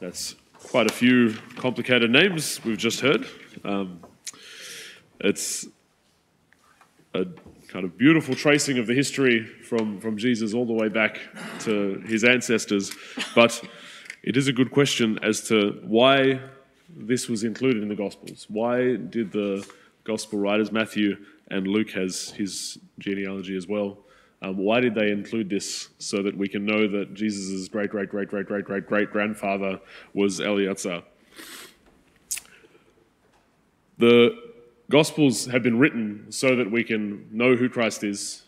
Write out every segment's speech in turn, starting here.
That's quite a few complicated names we've just heard. Um, it's a kind of beautiful tracing of the history from, from Jesus all the way back to his ancestors. But it is a good question as to why this was included in the Gospels. Why did the Gospel writers, Matthew and Luke has his genealogy as well, um, why did they include this so that we can know that Jesus' great, great, great, great, great, great, great grandfather was Eleazar? The Gospels have been written so that we can know who Christ is,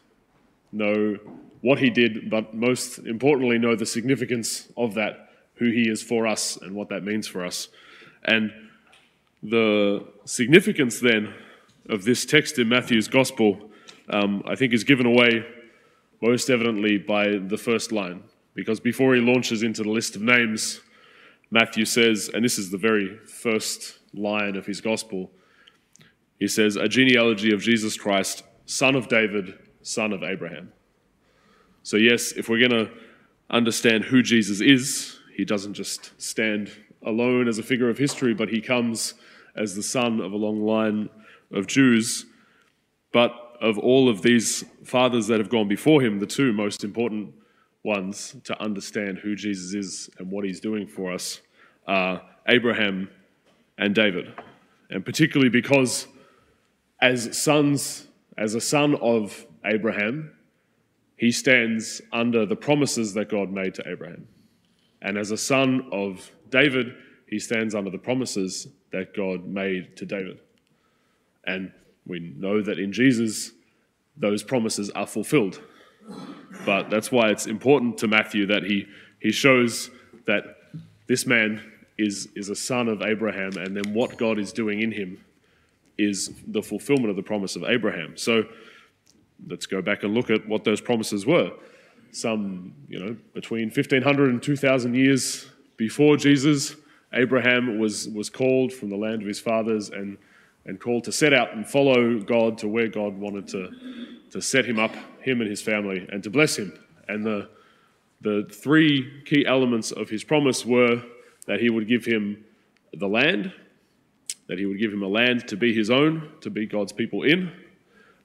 know what he did, but most importantly, know the significance of that, who he is for us, and what that means for us. And the significance then of this text in Matthew's Gospel, um, I think, is given away most evidently by the first line. Because before he launches into the list of names, Matthew says, and this is the very first line of his gospel, he says, A genealogy of Jesus Christ, son of David, son of Abraham. So, yes, if we're going to understand who Jesus is, he doesn't just stand alone as a figure of history, but he comes as the son of a long line of Jews. But of all of these fathers that have gone before him, the two most important ones to understand who Jesus is and what he's doing for us are Abraham and David. And particularly because, as sons, as a son of Abraham, he stands under the promises that God made to Abraham. And as a son of David, he stands under the promises that God made to David. And we know that in Jesus, those promises are fulfilled. But that's why it's important to Matthew that he, he shows that this man is, is a son of Abraham, and then what God is doing in him is the fulfillment of the promise of Abraham. So let's go back and look at what those promises were. Some, you know, between 1500 and 2000 years before Jesus, Abraham was, was called from the land of his fathers and and called to set out and follow God to where God wanted to, to set him up, him and his family, and to bless him. And the, the three key elements of his promise were that he would give him the land, that he would give him a land to be his own, to be God's people in,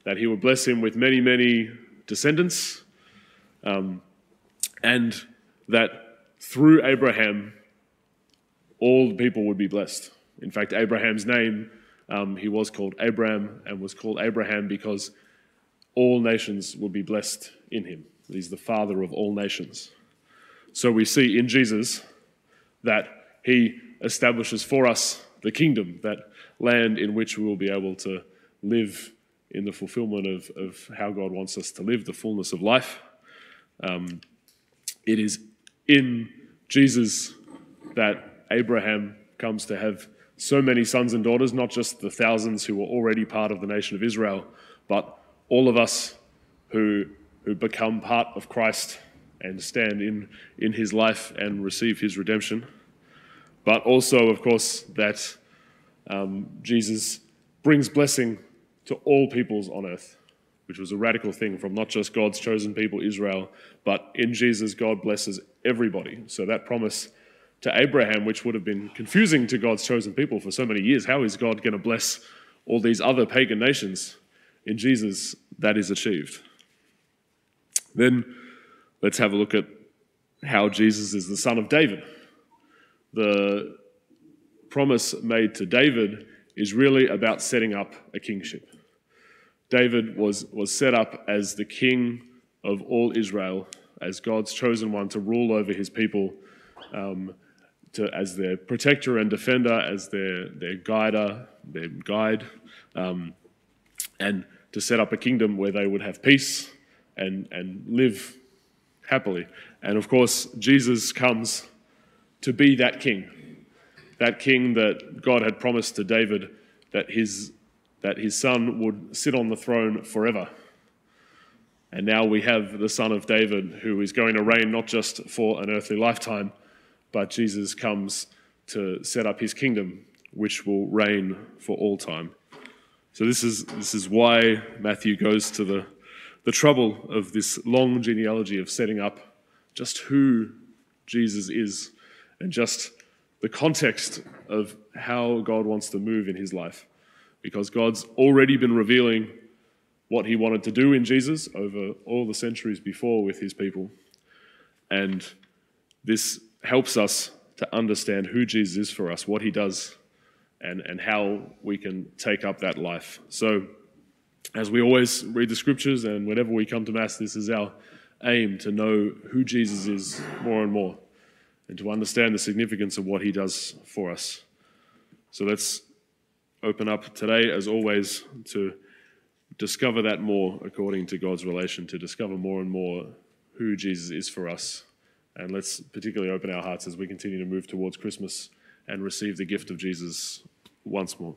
that he would bless him with many, many descendants, um, and that through Abraham, all the people would be blessed. In fact, Abraham's name um, he was called Abram and was called Abraham because all nations will be blessed in him. He's the father of all nations. So we see in Jesus that he establishes for us the kingdom, that land in which we will be able to live in the fulfillment of, of how God wants us to live, the fullness of life. Um, it is in Jesus that Abraham comes to have so many sons and daughters, not just the thousands who were already part of the nation of Israel, but all of us who, who become part of Christ and stand in, in his life and receive his redemption. But also, of course, that um, Jesus brings blessing to all peoples on earth, which was a radical thing from not just God's chosen people, Israel, but in Jesus, God blesses everybody. So that promise to Abraham, which would have been confusing to God's chosen people for so many years. How is God going to bless all these other pagan nations? In Jesus, that is achieved. Then let's have a look at how Jesus is the son of David. The promise made to David is really about setting up a kingship. David was, was set up as the king of all Israel, as God's chosen one to rule over his people. Um, to, as their protector and defender, as their, their guider, their guide, um, and to set up a kingdom where they would have peace and, and live happily. And of course, Jesus comes to be that king, that king that God had promised to David that his, that his son would sit on the throne forever. And now we have the son of David who is going to reign not just for an earthly lifetime but Jesus comes to set up his kingdom, which will reign for all time. So this is, this is why Matthew goes to the, the trouble of this long genealogy of setting up just who Jesus is and just the context of how God wants to move in his life. Because God's already been revealing what he wanted to do in Jesus over all the centuries before with his people. And this helps us to understand who Jesus is for us, what he does, and, and how we can take up that life. So, as we always read the scriptures and whenever we come to Mass, this is our aim to know who Jesus is more and more and to understand the significance of what he does for us. So, let's open up today, as always, to discover that more according to God's relation, to discover more and more who Jesus is for us. And let's particularly open our hearts as we continue to move towards Christmas and receive the gift of Jesus once more.